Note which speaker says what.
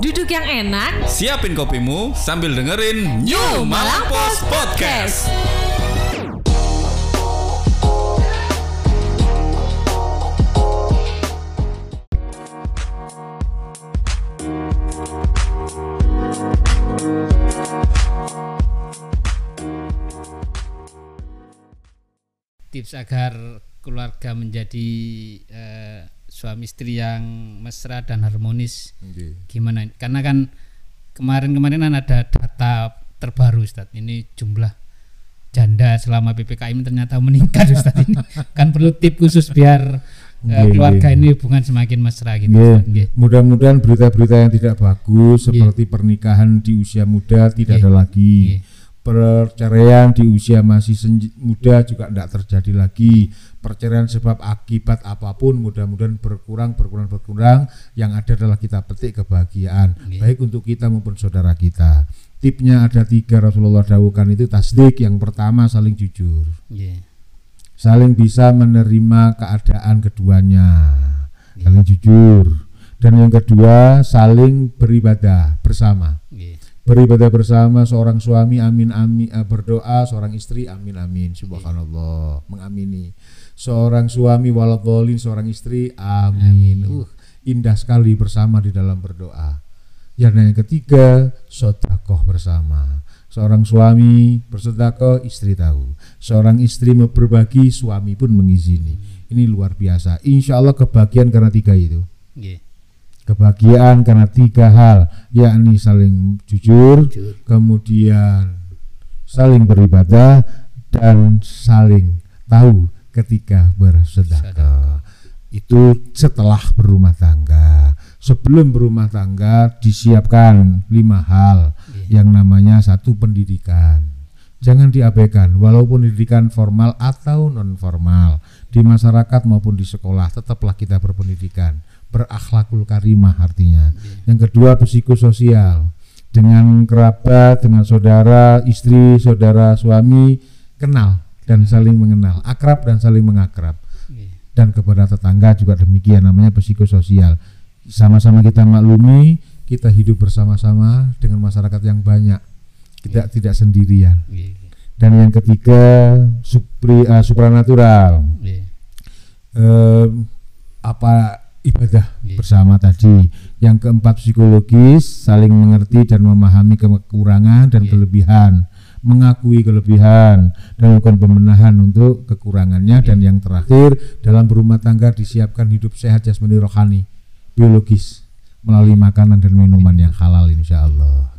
Speaker 1: Duduk yang enak,
Speaker 2: Siapin kopimu sambil dengerin New Malang Post Podcast.
Speaker 3: tips agar keluarga menjadi eh, suami istri yang mesra dan harmonis. Gimana? Karena kan kemarin-kemarin kan ada data terbaru Ustaz. Ini jumlah janda selama PPKM ternyata meningkat Ustaz. Ini kan perlu tip khusus biar eh, keluarga ini hubungan semakin mesra gitu.
Speaker 4: Mudah-mudahan berita-berita yang tidak bagus seperti pernikahan di usia muda tidak ada lagi. Perceraian di usia masih muda juga tidak terjadi lagi. Perceraian sebab akibat apa pun mudah-mudahan berkurang berkurang berkurang. Yang ada adalah kita petik kebahagiaan
Speaker 3: Nggih.
Speaker 4: baik untuk kita maupun saudara kita. Tipnya ada tiga Rasulullah dawuhkan itu tasdik. Yang pertama saling jujur
Speaker 3: Nggih.
Speaker 4: saling bisa menerima keadaan keduanya, saling jujur. Dan yang kedua, saling beribadah bersama.
Speaker 3: Nggih.
Speaker 4: Beribadah bersama seorang suami amin amin eh, berdoa, seorang istri amin amin subhanallah mengamini. Seorang suami waladhdallin, seorang istri amin. Uh, indah sekali bersama di dalam berdoa. Yang yang ketiga, sodakoh bersama. Seorang suami bersedekah, istri tahu. Seorang istri berbagi, suami pun mengizini. Ini luar biasa. Insya Allah kebahagiaan karena tiga itu. Kebahagiaan karena tiga hal, yakni saling jujur,
Speaker 3: Jujur.
Speaker 4: kemudian saling beribadah dan saling tahu ketika bersedekah. Itu setelah berumah tangga. Sebelum berumah tangga disiapkan lima hal
Speaker 3: Iya.
Speaker 4: yang namanya satu pendidikan. Jangan diabaikan, walaupun pendidikan formal atau non formal di masyarakat maupun di sekolah, tetaplah kita berpendidikan, berakhlakul karimah artinya. Yang kedua psikososial, dengan kerabat, dengan saudara, istri, saudara, suami, kenal dan saling mengenal, akrab dan saling mengakrab
Speaker 3: Nggih.
Speaker 4: dan kepada tetangga juga demikian namanya psikososial. Sama-sama kita maklumi, kita hidup bersama-sama dengan masyarakat yang banyak. Tidak tidak sendirian.
Speaker 3: Nggih.
Speaker 4: Dan yang ketiga supri, eh, supranatural.
Speaker 3: Nggih.
Speaker 4: Eh, apa ibadah
Speaker 3: Iya.
Speaker 4: bersama tadi. Yang keempat psikologis, saling mengerti dan memahami kekurangan dan
Speaker 3: Iya.
Speaker 4: kelebihan, mengakui kelebihan dan melakukan pembenahan untuk kekurangannya dan yang terakhir dalam berumah tangga disiapkan hidup sehat jasmani rohani, biologis melalui makanan dan minuman yang halal insya Allah.